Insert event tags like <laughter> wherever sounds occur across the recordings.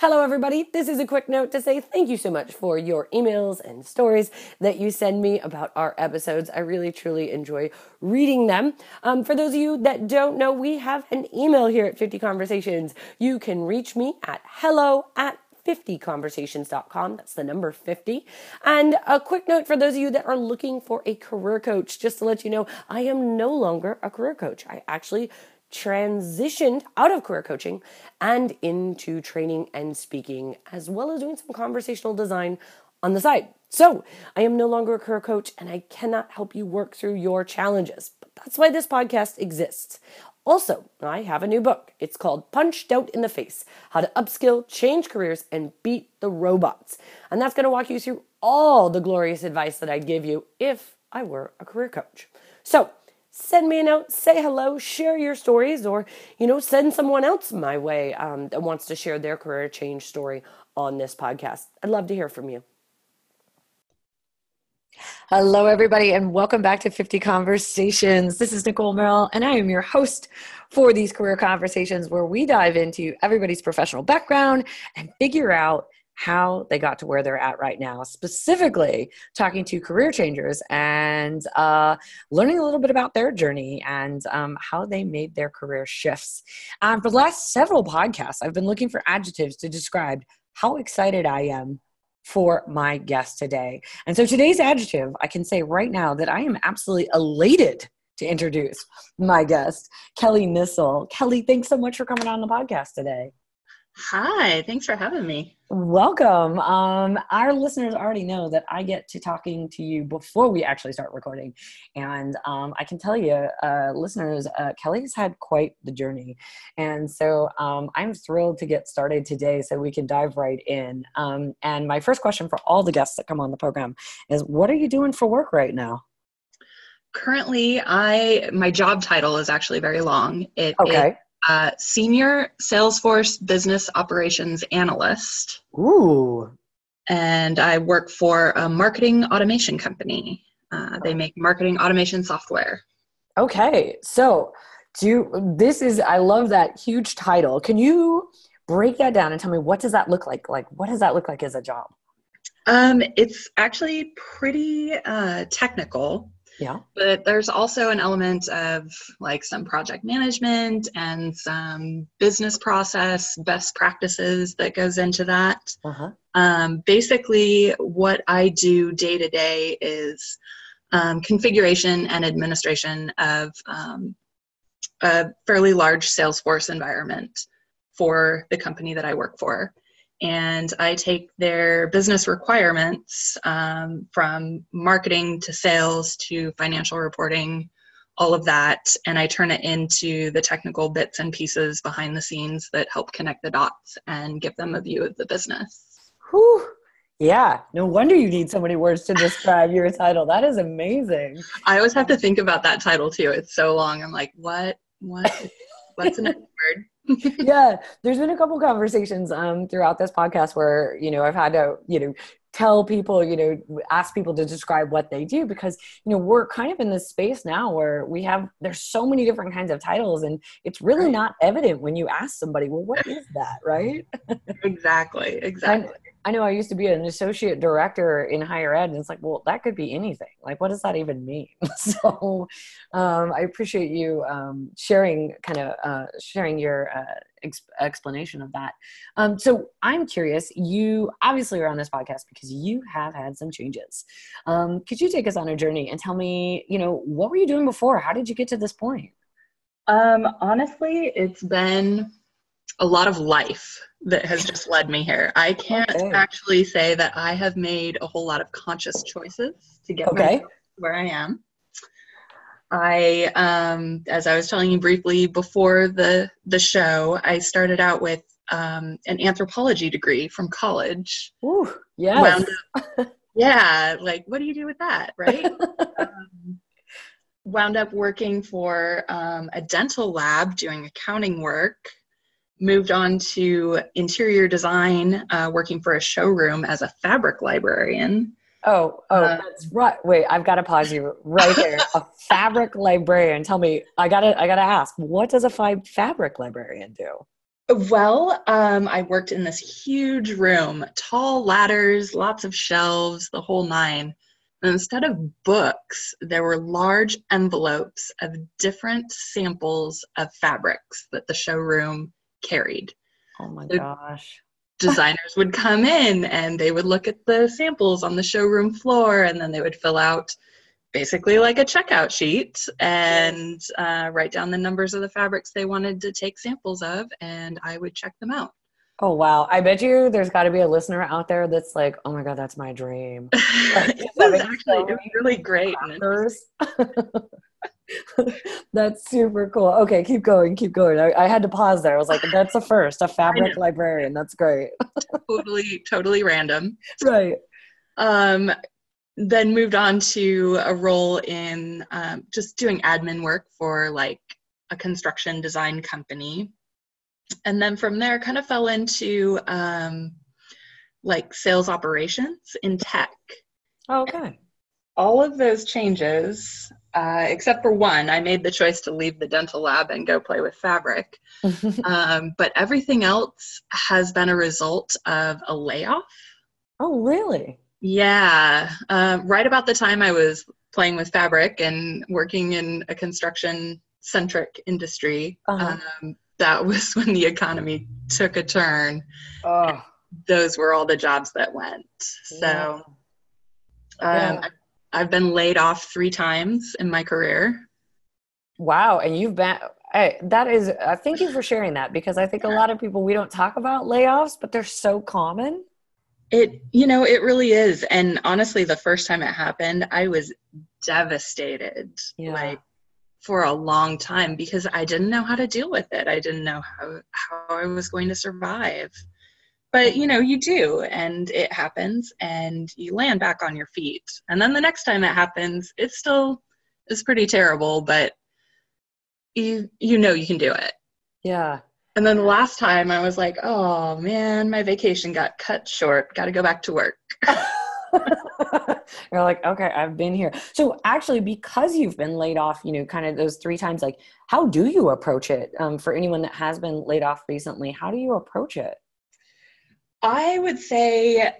Hello, everybody. This is a quick note to say thank you so much for your emails and stories that you send me about our episodes. I really, truly enjoy reading them. Um, for those of you that don't know, we have an email here at 50 Conversations. You can reach me at hello at 50conversations.com. That's the number 50. And a quick note for those of you that are looking for a career coach, just to let you know, I am no longer a career coach. I actually transitioned out of career coaching and into training and speaking, as well as doing some conversational design on the side. So, I am no longer a career coach and I cannot help you work through your challenges. But that's why this podcast exists. Also, I have a new book. It's called Punched Out in the Face How to Upskill, Change Careers, and Beat the Robots. And that's going to walk you through all the glorious advice that I'd give you if I were a career coach. So, send me a note, say hello, share your stories, or, you know, send someone else my way um, that wants to share their career change story on this podcast. I'd love to hear from you. Hello, everybody, and welcome back to 50 Conversations. This is Nicole Merrill, and I am your host for these career conversations where we dive into everybody's professional background and figure out how they got to where they're at right now, specifically talking to career changers and uh, learning a little bit about their journey and um, how they made their career shifts. Um, for the last several podcasts, I've been looking for adjectives to describe how excited I am for my guest today. And so today's adjective, I can say right now that I am absolutely elated to introduce my guest, Kelly Nissel. Kelly, thanks so much for coming on the podcast today. Hi, thanks for having me. Welcome. Um, our listeners already know that I get to talking to you before we actually start recording. And um, I can tell you, uh, listeners, uh, Kelly's had quite the journey. And so um, I'm thrilled to get started today so we can dive right in. Um, and my first question for all the guests that come on the program is what are you doing for work right now? Currently, I my job title is actually very long. It, okay. It, uh, senior Salesforce business operations analyst. Ooh. And I work for a marketing automation company. Uh, they make marketing automation software. Okay, so do this is I love that huge title. Can you break that down and tell me what does that look like? Like, what does that look like as a job? Um, it's actually pretty uh, technical. Yeah. But there's also an element of like some project management and some business process best practices that goes into that. Uh-huh. Um, basically, what I do day to day is um, configuration and administration of um, a fairly large Salesforce environment for the company that I work for and I take their business requirements um, from marketing to sales to financial reporting, all of that, and I turn it into the technical bits and pieces behind the scenes that help connect the dots and give them a view of the business. Whew. Yeah, no wonder you need so many words to describe your title. That is amazing. I always have to think about that title too. It's so long. I'm like, what? What? What's the next word? <laughs> yeah, there's been a couple conversations um, throughout this podcast where you know I've had to you know tell people you know ask people to describe what they do because you know we're kind of in this space now where we have there's so many different kinds of titles and it's really right. not evident when you ask somebody well what is that? Right? Exactly <laughs> exactly I know I used to be an associate director in higher ed, and it's like, well, that could be anything. Like, what does that even mean? <laughs> so, um, I appreciate you um, sharing, kind of uh, sharing your uh, ex- explanation of that. Um, so, I'm curious. You obviously are on this podcast because you have had some changes. Um, could you take us on a journey and tell me, you know, what were you doing before? How did you get to this point? Um, honestly, it's been a lot of life that has just led me here. I can't okay. actually say that I have made a whole lot of conscious choices to get okay. where I am. I, um, as I was telling you briefly before the the show, I started out with um, an anthropology degree from college. Ooh, yes. Up, <laughs> yeah, like what do you do with that, right? <laughs> um, wound up working for um, a dental lab doing accounting work moved on to interior design, uh, working for a showroom as a fabric librarian. Oh, oh, uh, that's right. Wait, I've got to pause you right there. <laughs> a fabric librarian. Tell me, I gotta, I gotta ask, what does a fi- fabric librarian do? Well, um, I worked in this huge room, tall ladders, lots of shelves, the whole nine. And instead of books, there were large envelopes of different samples of fabrics that the showroom carried. Oh my gosh. designers would come in and they would look at the samples on the showroom floor and then they would fill out basically like a checkout sheet and uh, write down the numbers of the fabrics they wanted to take samples of, and I would check them out. Oh wow! I bet you there's got to be a listener out there that's like, "Oh my god, that's my dream." <laughs> it was actually it was really great. <laughs> <laughs> that's super cool. Okay, keep going, keep going. I, I, had to pause there. I was like, "That's a first, a <laughs> fabric librarian. That's great." <laughs> totally, totally random. Right. Um, then moved on to a role in um, just doing admin work for like a construction design company and then from there kind of fell into um, like sales operations in tech oh, okay all of those changes uh, except for one i made the choice to leave the dental lab and go play with fabric <laughs> um, but everything else has been a result of a layoff oh really yeah, uh, right about the time I was playing with fabric and working in a construction centric industry, uh-huh. um, that was <laughs> when the economy took a turn. Oh. Those were all the jobs that went. So yeah. um, yeah. I've been laid off three times in my career. Wow. And you've been, Hey, that is, uh, thank you for sharing that because I think a lot of people, we don't talk about layoffs, but they're so common. It, you know, it really is. And honestly, the first time it happened, I was devastated. Yeah. Like for a long time because I didn't know how to deal with it. I didn't know how, how I was going to survive. But you know, you do, and it happens, and you land back on your feet. And then the next time it happens, it still is pretty terrible, but you you know you can do it. Yeah. And then the last time I was like, oh man, my vacation got cut short. Got to go back to work. <laughs> <laughs> You're like, okay, I've been here. So actually, because you've been laid off, you know, kind of those three times, like, how do you approach it? Um, for anyone that has been laid off recently, how do you approach it? I would say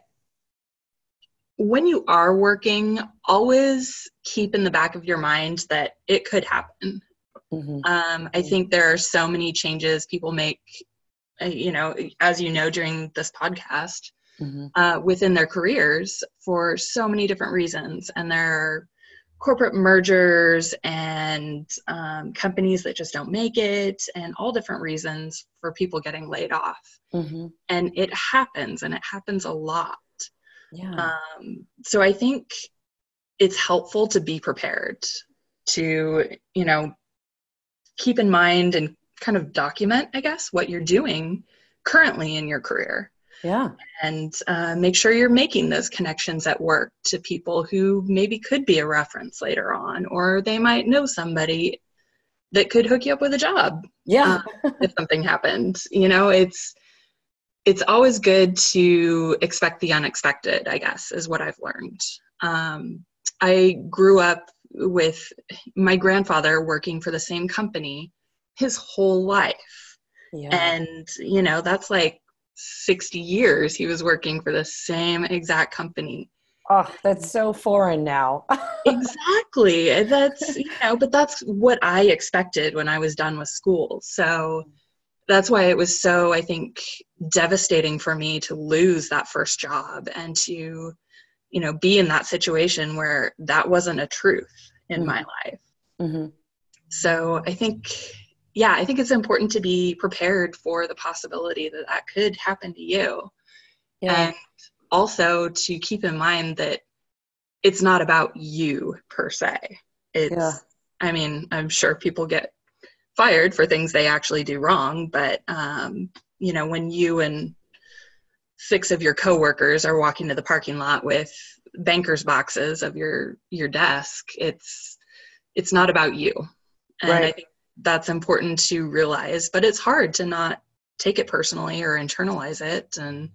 when you are working, always keep in the back of your mind that it could happen. Mm-hmm. Um, I think there are so many changes people make, uh, you know, as you know, during this podcast, mm-hmm. uh, within their careers for so many different reasons. And there are corporate mergers and um, companies that just don't make it, and all different reasons for people getting laid off. Mm-hmm. And it happens, and it happens a lot. Yeah. Um, so I think it's helpful to be prepared to, you know, keep in mind and kind of document, I guess, what you're doing currently in your career. Yeah. And uh, make sure you're making those connections at work to people who maybe could be a reference later on, or they might know somebody that could hook you up with a job. Yeah. uh, if something happened, you know, it's it's always good to expect the unexpected. I guess is what I've learned. Um, I grew up with my grandfather working for the same company his whole life. Yeah. And, you know, that's like 60 years he was working for the same exact company. Oh, that's so foreign now. <laughs> exactly. That's, you know, but that's what I expected when I was done with school. So that's why it was so, I think, devastating for me to lose that first job and to, you know, be in that situation where that wasn't a truth in mm-hmm. my life. Mm-hmm. So I think, yeah, I think it's important to be prepared for the possibility that that could happen to you. Yeah. And also to keep in mind that it's not about you per se. It's, yeah. I mean, I'm sure people get fired for things they actually do wrong, but, um, you know, when you and six of your coworkers are walking to the parking lot with banker's boxes of your your desk it's it's not about you and right. i think that's important to realize but it's hard to not take it personally or internalize it. And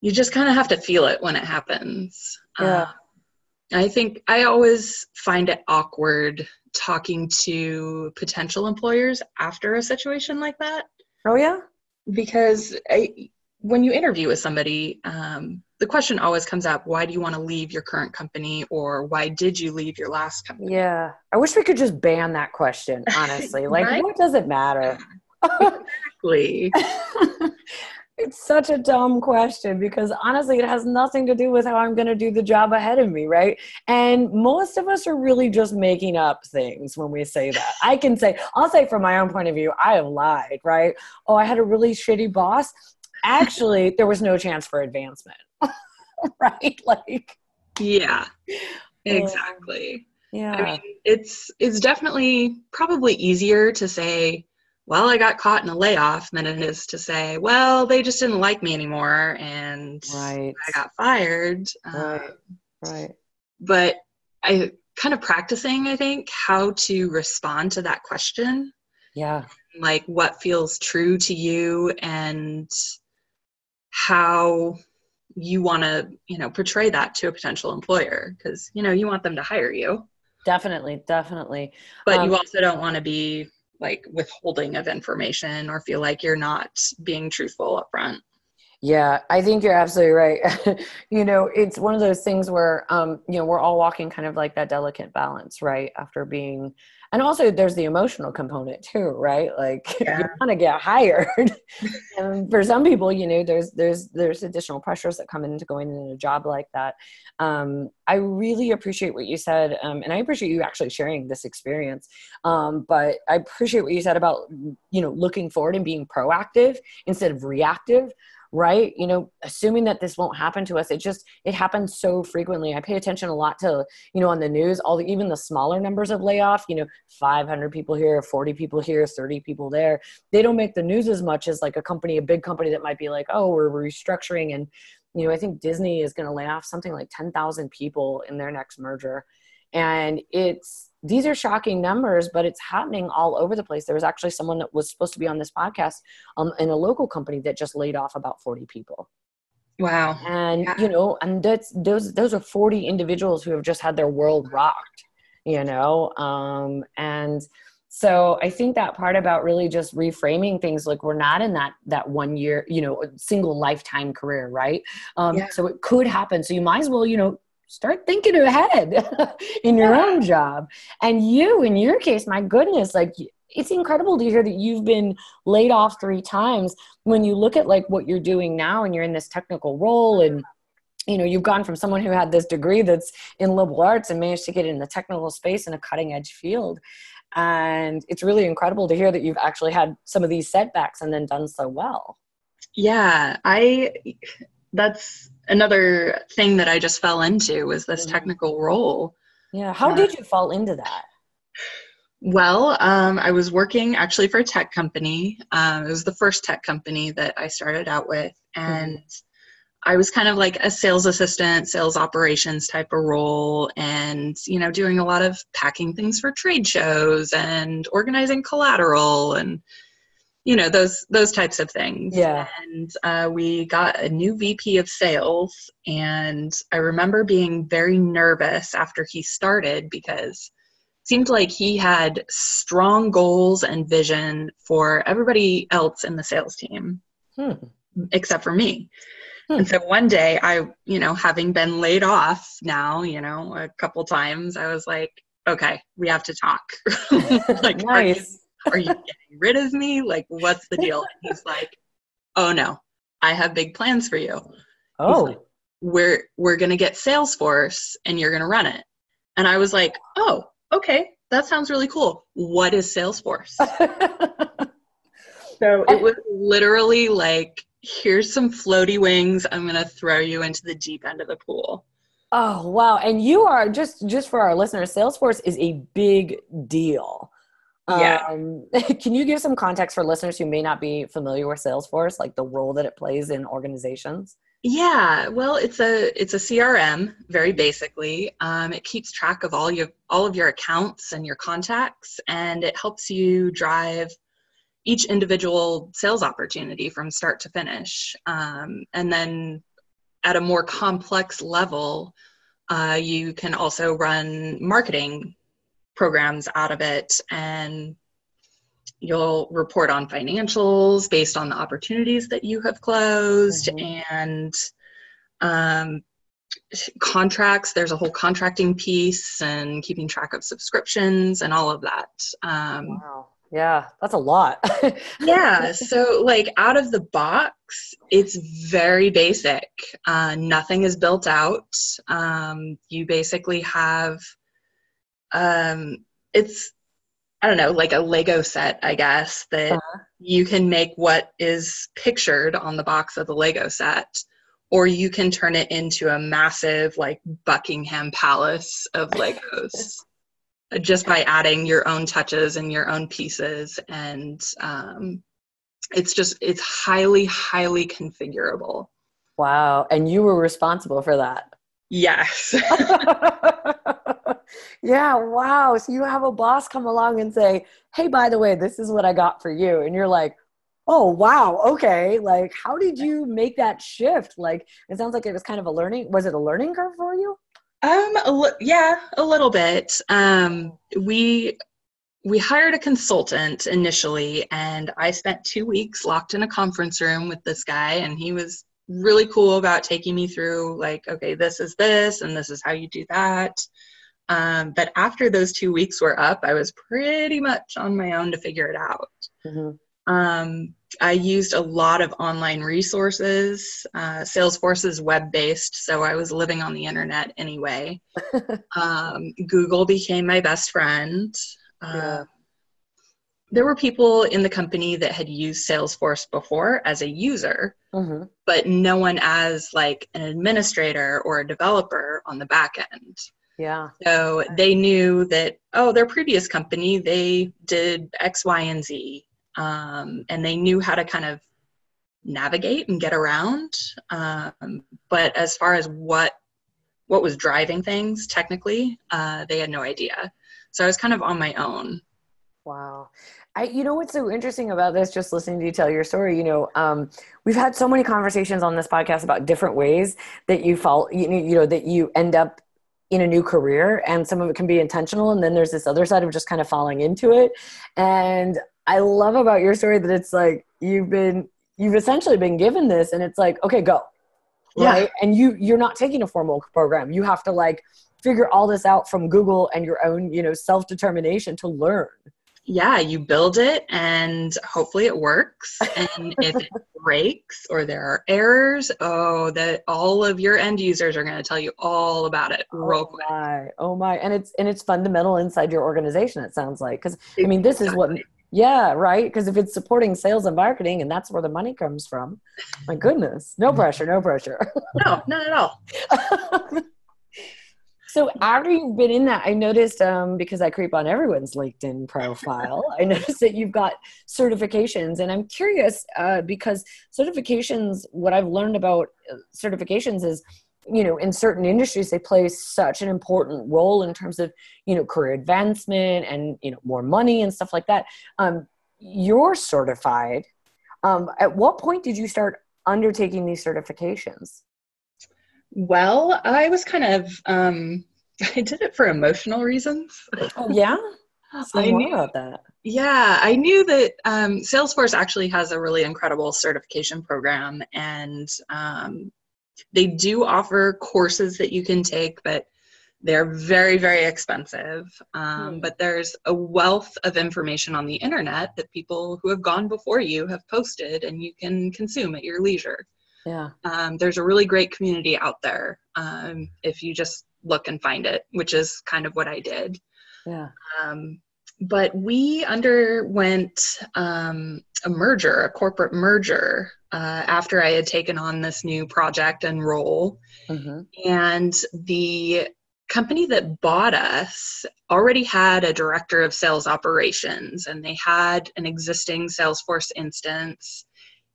you just kind of have to feel it when it happens. Yeah. Uh, i think i always find it awkward talking to potential employers after a situation like that. Oh yeah? Because I, when you interview with somebody, um, the question always comes up why do you want to leave your current company or why did you leave your last company? Yeah. I wish we could just ban that question, honestly. <laughs> Like, right? what does it matter? exactly. <laughs> it's such a dumb question because honestly, it has nothing to do with how I'm going to do the job ahead of me, right? And most of us are really just making up things when we say that. I can say, I'll say from my own point of view, I have lied, right? Oh, I had a really shitty boss. Actually, there was no chance for advancement. <laughs> right? Like Yeah. Exactly. Yeah. I mean, it's it's definitely probably easier to say, well, I got caught in a layoff than it is to say, well, they just didn't like me anymore and right. I got fired. Right. Um, right. But I kind of practicing, I think, how to respond to that question. Yeah. Like what feels true to you and how you want to you know portray that to a potential employer because you know you want them to hire you. Definitely definitely. But um, you also don't want to be like withholding of information or feel like you're not being truthful up front yeah i think you're absolutely right. <laughs> You know it's one of those things where um you know we're all walking kind of like that delicate balance right after being and also there's the emotional component too right? Like <laughs> yeah. you want to get hired. <laughs> And for some people you know there's there's there's additional pressures that come into going into a job like that. Um, i really appreciate what you said um, and i appreciate you actually sharing this experience. Um, but i appreciate what you said about you know looking forward and being proactive instead of reactive right? You know assuming that this won't happen to us it just it happens so frequently. I pay attention a lot to you know on the news all the even the smaller numbers of layoff you know 500 people here 40 people here 30 people there. They don't make the news as much as like a company a big company that might be like oh we're restructuring and you know i think disney is going to lay off something like 10,000 people in their next merger. And it's these are shocking numbers, but it's happening all over the place. There was actually someone that was supposed to be on this podcast um, in a local company that just laid off about 40 people. Wow. And yeah. you know, and that's those those are 40 individuals who have just had their world rocked, you know. Um, and so I think that part about really just reframing things like we're not in that that one year, you know, single lifetime career, right? Um, yeah. so it could happen. So you might as well, you know, start thinking ahead <laughs> in your yeah. own job. And you, in your case, my goodness, like it's incredible to hear that you've been laid off three times. When you look at like what you're doing now and you're in this technical role and you know you've gone from someone who had this degree that's in liberal arts and managed to get in the technical space in a cutting edge field and it's really incredible to hear that you've actually had some of these setbacks and then done so well yeah i that's another thing that I just fell into was this mm-hmm. technical role. Yeah. How uh, did you fall into that? Well, um, I was working actually for a tech company. Um, it was the first tech company that I started out with. And mm-hmm. I was kind of like a sales assistant, sales operations type of role, and, you know, doing a lot of packing things for trade shows and organizing collateral and you know those those types of things. Yeah. And uh, we got a new vp of sales and i remember being very nervous after he started because it seemed like he had strong goals and vision for everybody else in the sales team. Hmm. except for me. Hmm. and so one day i you know having been laid off now you know a couple times i was like okay we have to talk. <laughs> Like <laughs> nice are you getting rid of me? Like, what's the deal? And he's like, oh no, I have big plans for you. Oh. Like, we're we're gonna get Salesforce and you're gonna run it. And I was like, oh, okay, that sounds really cool. What is Salesforce? <laughs> so it was literally like, here's some floaty wings. I'm gonna throw you into the deep end of the pool. Oh wow. And you are just just for our listeners, Salesforce is a big deal. Yeah. Um, <laughs> can you give some context for listeners who may not be familiar with Salesforce, like the role that it plays in organizations? Yeah, well, it's a it's a CRM very basically. Um, it keeps track of all your all of your accounts and your contacts, and it helps you drive each individual sales opportunity from start to finish. Um, and then at a more complex level, uh, you can also run marketing programs out of it and you'll report on financials based on the opportunities that you have closed mm-hmm. and um, contracts. There's a whole contracting piece and keeping track of subscriptions and all of that um, wow. Yeah that's a lot. <laughs> Yeah so like out of the box it's very basic. Uh, nothing is built out. Um, you basically have um, it's i don't know like a lego set i guess that uh-huh. you can make what is pictured on the box of the lego set or you can turn it into a massive like Buckingham Palace of Legos <laughs> just by adding your own touches and your own pieces and um, it's just it's highly highly configurable. Wow and you were responsible for that. Yes <laughs> <laughs> yeah wow. So you have a boss come along and say hey by the way this is what i got for you. And you're like oh wow okay. Like how did you make that shift? Like it sounds like it was kind of a learning was it a learning curve for you? Um a li- yeah a little bit. Um we we hired a consultant initially and i spent two weeks locked in a conference room with this guy and he was really cool about taking me through like okay this is this and this is how you do that um, but after those two weeks were up i was pretty much on my own to figure it out mm-hmm. Um, I used a lot of online resources. Uh, Salesforce is web based, so I was living on the internet anyway. <laughs> um, Google became my best friend. Uh, yeah. There were people in the company that had used Salesforce before as a user, mm-hmm. but no one as like an administrator or a developer on the back end. Yeah. So they knew that, oh, their previous company, they did X, Y, and Z um, and they knew how to kind of navigate and get around. Um, but as far as what what was driving things technically, uh, they had no idea. So I was kind of on my own. Wow. I, you know what's so interesting about this? Just listening to you tell your story, you know, um, we've had so many conversations on this podcast about different ways that you fall, you know, you know, that you end up in a new career, and some of it can be intentional, and then there's this other side of just kind of falling into it. And I love about your story that it's like you've been you've essentially been given this and it's like okay go yeah. right and you you're not taking a formal program you have to like figure all this out from google and your own you know self determination to learn yeah you build it and hopefully it works <laughs> and if it breaks or there are errors oh that all of your end users are going to tell you all about it oh real quick my, oh my and it's and it's fundamental inside your organization it sounds like because i mean this is what yeah, right. Because if it's supporting sales and marketing and that's where the money comes from, my goodness, no <laughs> pressure, no pressure. no, not at all. <laughs> so after you've been in that, I noticed um, because I creep on everyone's LinkedIn profile, I <laughs> noticed that you've got certifications, and I'm curious uh, because certifications. What I've learned about uh, certifications is you know in certain industries they play such an important role in terms of you know career advancement and you know more money and stuff like that um, you're certified um, at what point did you start undertaking these certifications well i was kind of um, <laughs> i did it for emotional reasons oh yeah <laughs> I knew about that. Yeah, I knew that um, Salesforce actually has a really incredible certification program, and um, they do offer courses that you can take, but they're very, very expensive. Um, mm. But there's a wealth of information on the internet that people who have gone before you have posted and you can consume at your leisure. Yeah. Um, there's a really great community out there um, if you just look and find it, which is kind of what I did. Yeah. Um, but we underwent um, a merger, a corporate merger, uh, after I had taken on this new project and role. Mm-hmm. And the company that bought us already had a director of sales operations and they had an existing Salesforce instance.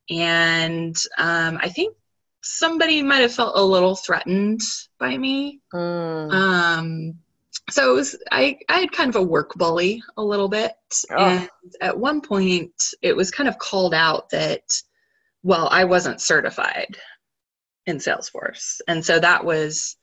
And um, I think somebody might have felt a little threatened by me. Mm. Um, so it was I, I had kind of a work bully a little bit oh. and at one point it was kind of called out that well i wasn't certified in salesforce and so that was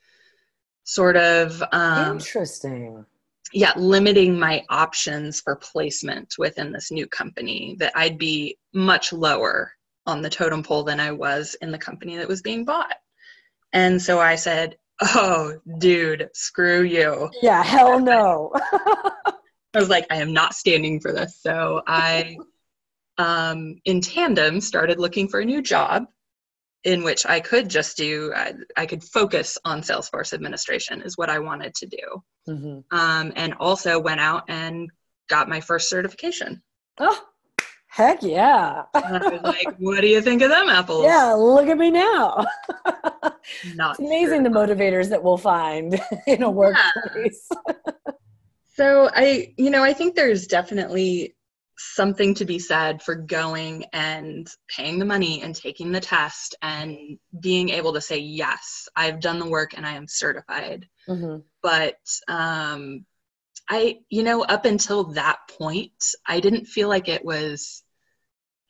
sort of um, interesting yeah, limiting my options for placement within this new company, that I'd be much lower on the totem pole than I was in the company that was being bought. And so I said, Oh, dude, screw you. Yeah, hell no. <laughs> I was like, I am not standing for this. So I, um, in tandem, started looking for a new job in which I could just do, I, I could focus on Salesforce administration, is what I wanted to do. Mm-hmm. Um, and also went out and got my first certification. Oh, heck yeah. Like, <laughs> what do you think of them apples? Yeah, look at me now. <laughs> Not it's amazing sure. the motivators that we'll find <laughs> in a workplace. Yeah. so I, you know, I think there's definitely something to be said for going and paying the money and taking the test and being able to say yes i've done the work and i am certified mm-hmm. but um, i you know up until that point i didn't feel like it was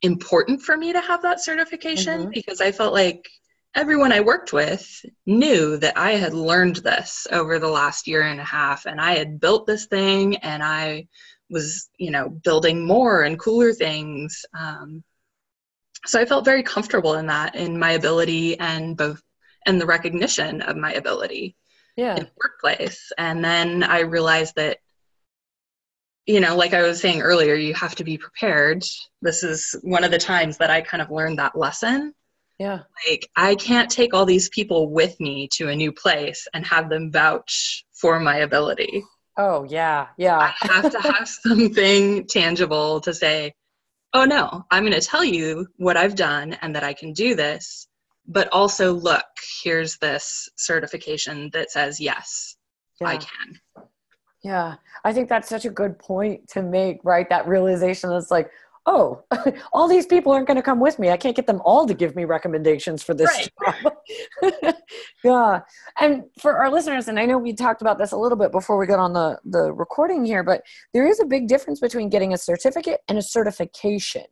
important for me to have that certification mm-hmm. because i felt like everyone i worked with knew that i had learned this over the last year and a half and i had built this thing and i was you know building more and cooler things um, so i felt very comfortable in that in my ability and both and the recognition of my ability yeah. in the workplace and then i realized that you know like i was saying earlier you have to be prepared this is one of the times that i kind of learned that lesson yeah like i can't take all these people with me to a new place and have them vouch for my ability Oh, yeah, yeah. I have to have <laughs> something tangible to say, oh no, I'm going to tell you what I've done and that I can do this, but also look, here's this certification that says, yes, yeah. I can. Yeah, I think that's such a good point to make, right? That realization that's like, oh, <laughs> all these people aren't going to come with me. I can't get them all to give me recommendations for this right. <laughs> job. <laughs> yeah. And for our listeners, and I know we talked about this a little bit before we got on the, the recording here, but there is a big difference between getting a certificate and a certification.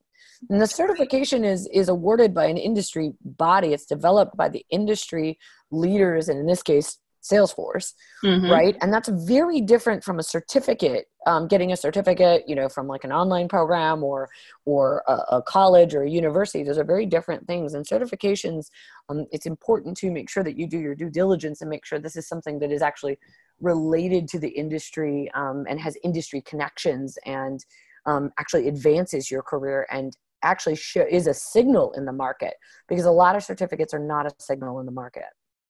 And the certification is is awarded by an industry body. It's developed by the industry leaders, and in this case, Salesforce, mm-hmm. right? And that's very different from a certificate. Um, getting a certificate, you know, from like an online program or or a, a college or a university. Those are very different things. And certifications, um, it's important to make sure that you do your due diligence and make sure this is something that is actually related to the industry um, and has industry connections and um, actually advances your career and actually sh- is a signal in the market because a lot of certificates are not a signal in the market.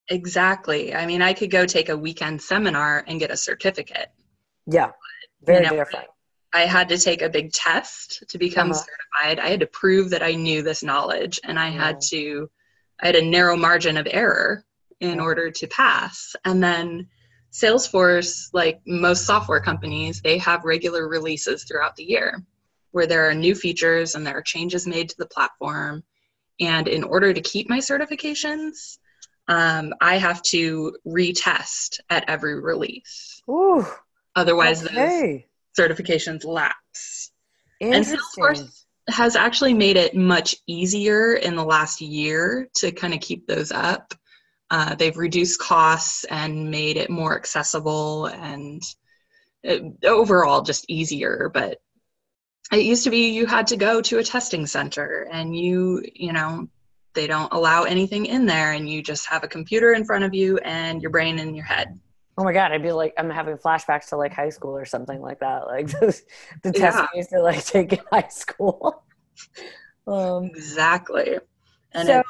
Exactly. I mean, I could go take a weekend seminar and get a certificate. Yeah, very you know, different. I had to take a big test to become uh-huh. certified. I had to prove that I knew this knowledge, and I had to, I had a narrow margin of error in order to pass. And then Salesforce, like most software companies, they have regular releases throughout the year where there are new features and there are changes made to the platform. And in order to keep my certifications, um, I have to retest at every release. Ooh, Otherwise, okay. those certifications lapse. And Salesforce has actually made it much easier in the last year to kind of keep those up. Uh, they've reduced costs and made it more accessible and it, uh, overall just easier. But it used to be you had to go to a testing center and you, you know, they don't allow anything in there and you just have a computer in front of you and your brain in your head. Oh my god i'd be like i'm having flashbacks to like high school or something like that. Like <laughs> the, the yeah. test used to like take in high school. <laughs> Um, exactly. And so,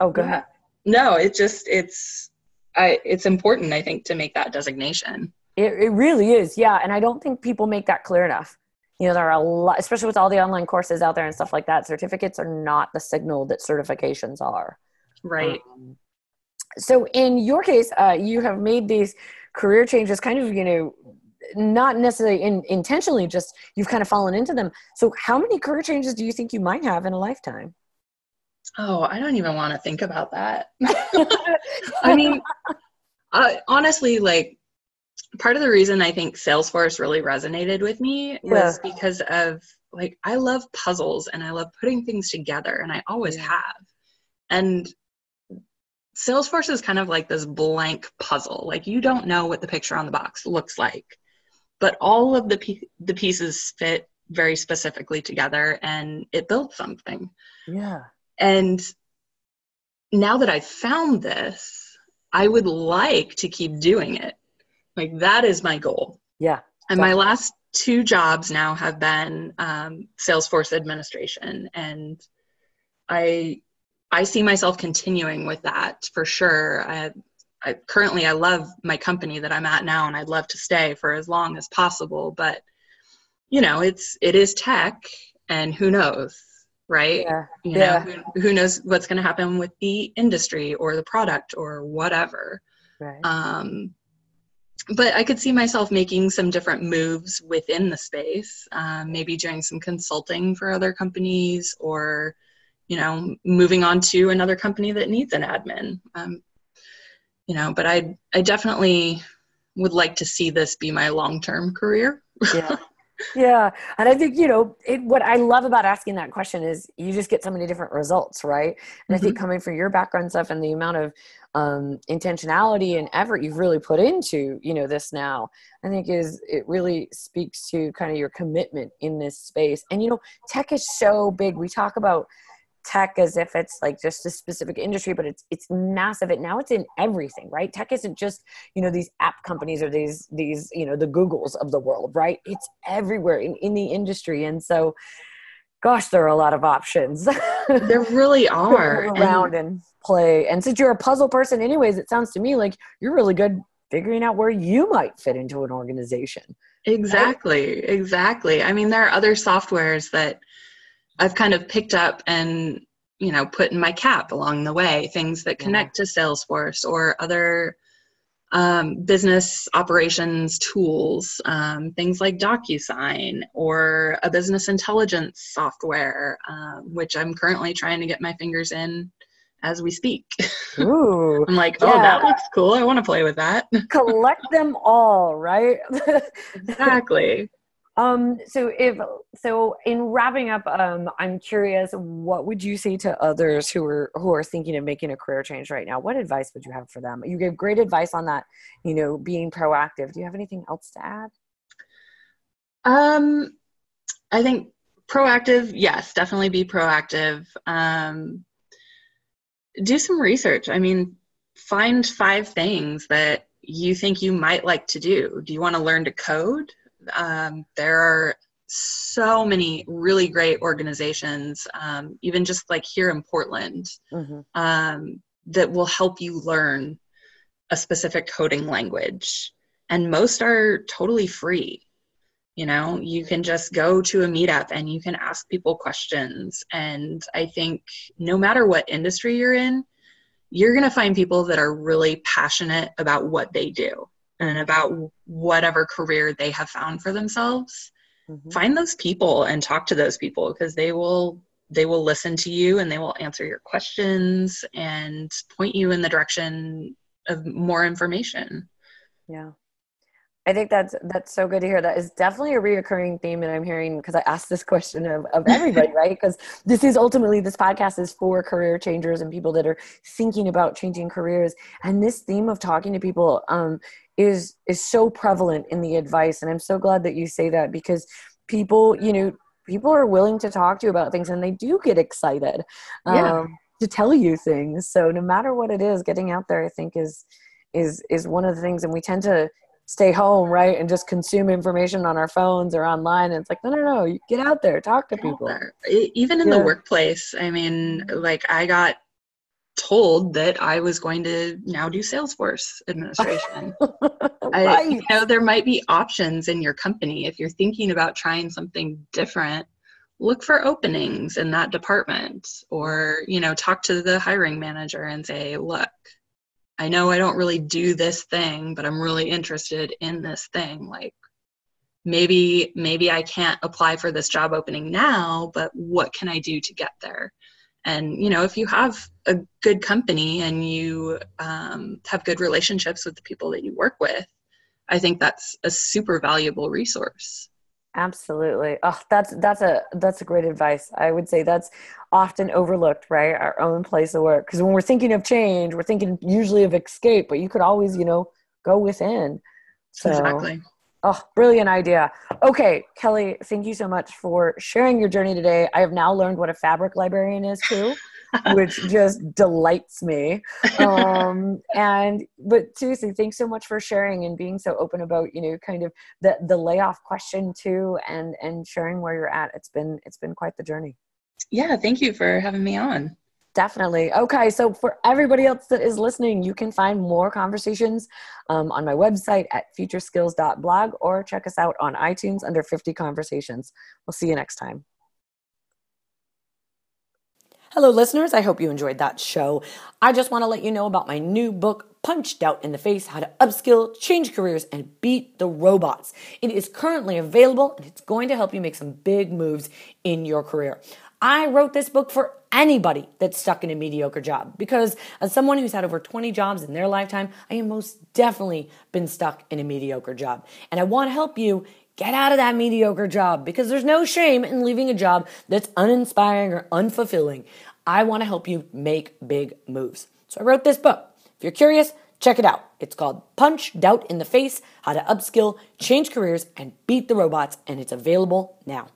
oh go ahead. No it just it's i it's important i think to make that designation. It, it really is yeah. And i don't think people make that clear enough you know there are a lot especially with all the online courses out there and stuff like that certificates are not the signal that certifications are. Right. Um, so in your case uh, you have made these career changes kind of you know not necessarily in, intentionally just you've kind of fallen into them. So how many career changes do you think you might have in a lifetime? Oh i don't even want to think about that. <laughs> <laughs> I mean uh, honestly like part of the reason I think Salesforce really resonated with me was yeah. because of like I love puzzles and I love putting things together and I always yeah. have. And Salesforce is kind of like this blank puzzle. Like you don't know what the picture on the box looks like. but all of the the pieces fit very specifically together and it built something. Yeah. And now that I've found this, I would like to keep doing it. Like that is my goal. Yeah. And my last two jobs now have been um, Salesforce administration, and I I see myself continuing with that for sure. I, I currently I love my company that I'm at now, and I'd love to stay for as long as possible. But you know, it's it is tech, and who knows, right? Yeah. You yeah. who, who knows what's going to happen with the industry or the product or whatever. Right. Um, but I could see myself making some different moves within the space, um, maybe doing some consulting for other companies or, you know, moving on to another company that needs an admin. Um, you know, but I, I definitely would like to see this be my long-term career. yeah. <laughs> Yeah. And I think, you know, it, what I love about asking that question is you just get so many different results, right? And mm-hmm. I think mm-hmm. coming from your background stuff and the amount of um, intentionality and effort you've really put into you know this now i think is it really speaks to kind of your commitment in this space and you know tech is so big we talk about tech as if it's like just a specific industry but it's it's massive it now it's in everything right tech isn't just you know these app companies or these these you know the googles of the world right it's everywhere in, in the industry and so gosh there are a lot of options <laughs> there really are around and, and play. And since you're a puzzle person, anyways, it sounds to me like you're really good figuring out where you might fit into an organization. Exactly, right? exactly. I mean, there are other softwares that I've kind of picked up and you know put in my cap along the way. Things that connect yeah. to Salesforce or other um, business operations tools, um, things like DocuSign or a business intelligence software, uh, which I'm currently trying to get my fingers in as we speak. <laughs> Ooh. I'm like, oh, yeah. that looks cool. I want to play with that. <laughs> Collect them all, right? <laughs> exactly. Um, so if so in wrapping up, um, I'm curious, what would you say to others who are who are thinking of making a career change right now? What advice would you have for them? You gave great advice on that, you know, being proactive. Do you have anything else to add? Um, I think proactive, yes, definitely be proactive. Um, do some research. I mean, find five things that you think you might like to do. Do you want to learn to code? Um, there are so many really great organizations, um, even just like here in Portland, mm-hmm. um, that will help you learn a specific coding language. And most are totally free. You know, you can just go to a meetup and you can ask people questions. And I think no matter what industry you're in, you're going to find people that are really passionate about what they do and about whatever career they have found for themselves. Mm-hmm. Find those people and talk to those people because they will they will listen to you and they will answer your questions and point you in the direction of more information. Yeah. I think that's that's so good to hear. That is definitely a reoccurring theme that I'm hearing because I asked this question of, of <laughs> everybody, right? Because this is ultimately this podcast is for career changers and people that are thinking about changing careers. And this theme of talking to people um, is is so prevalent in the advice. And I'm so glad that you say that because people, you know, people are willing to talk to you about things and they do get excited um, yeah. to tell you things. So no matter what it is, getting out there, I think is is is one of the things. And we tend to stay home, right, and just consume information on our phones or online. And it's like, no, no, no, get out there, talk to people. Even in yeah. the workplace, I mean, like I got told that I was going to now do Salesforce administration. right. <laughs> I, you know, there might be options in your company if you're thinking about trying something different. Look for openings in that department, or you know, talk to the hiring manager and say, "Look, I know I don't really do this thing, but I'm really interested in this thing. Like maybe maybe I can't apply for this job opening now, but what can I do to get there? And you know, if you have a good company and you um, have good relationships with the people that you work with, I think that's a super valuable resource. Absolutely. Oh, that's that's a that's a great advice. I would say that's often overlooked, right? Our own place of work. Because when we're thinking of change, we're thinking usually of escape, but you could always, you know, go within. So, exactly. Oh, brilliant idea. Okay, Kelly, thank you so much for sharing your journey today. I have now learned what a fabric librarian is too. <laughs> which just delights me. Um, <laughs> and but seriously, thanks so much for sharing and being so open about you know kind of the the layoff question too, and and sharing where you're at. It's been it's been quite the journey. Yeah, thank you for having me on. Definitely. Okay, so for everybody else that is listening, you can find more conversations um, on my website at futureskills.blog or check us out on iTunes under 50 Conversations. We'll see you next time. Hello, listeners. I hope you enjoyed that show. I just want to let you know about my new book, Punch Doubt in the Face How to Upskill, Change Careers, and Beat the Robots. It is currently available and it's going to help you make some big moves in your career. I wrote this book for anybody that's stuck in a mediocre job because as someone who's had over 20 jobs in their lifetime, I have most definitely been stuck in a mediocre job. And I want to help you get out of that mediocre job because there's no shame in leaving a job that's uninspiring or unfulfilling. I want to help you make big moves. So I wrote this book. If you're curious, check it out. It's called Punch Doubt in the Face How to Upskill, Change Careers, and Beat the Robots, and it's available now.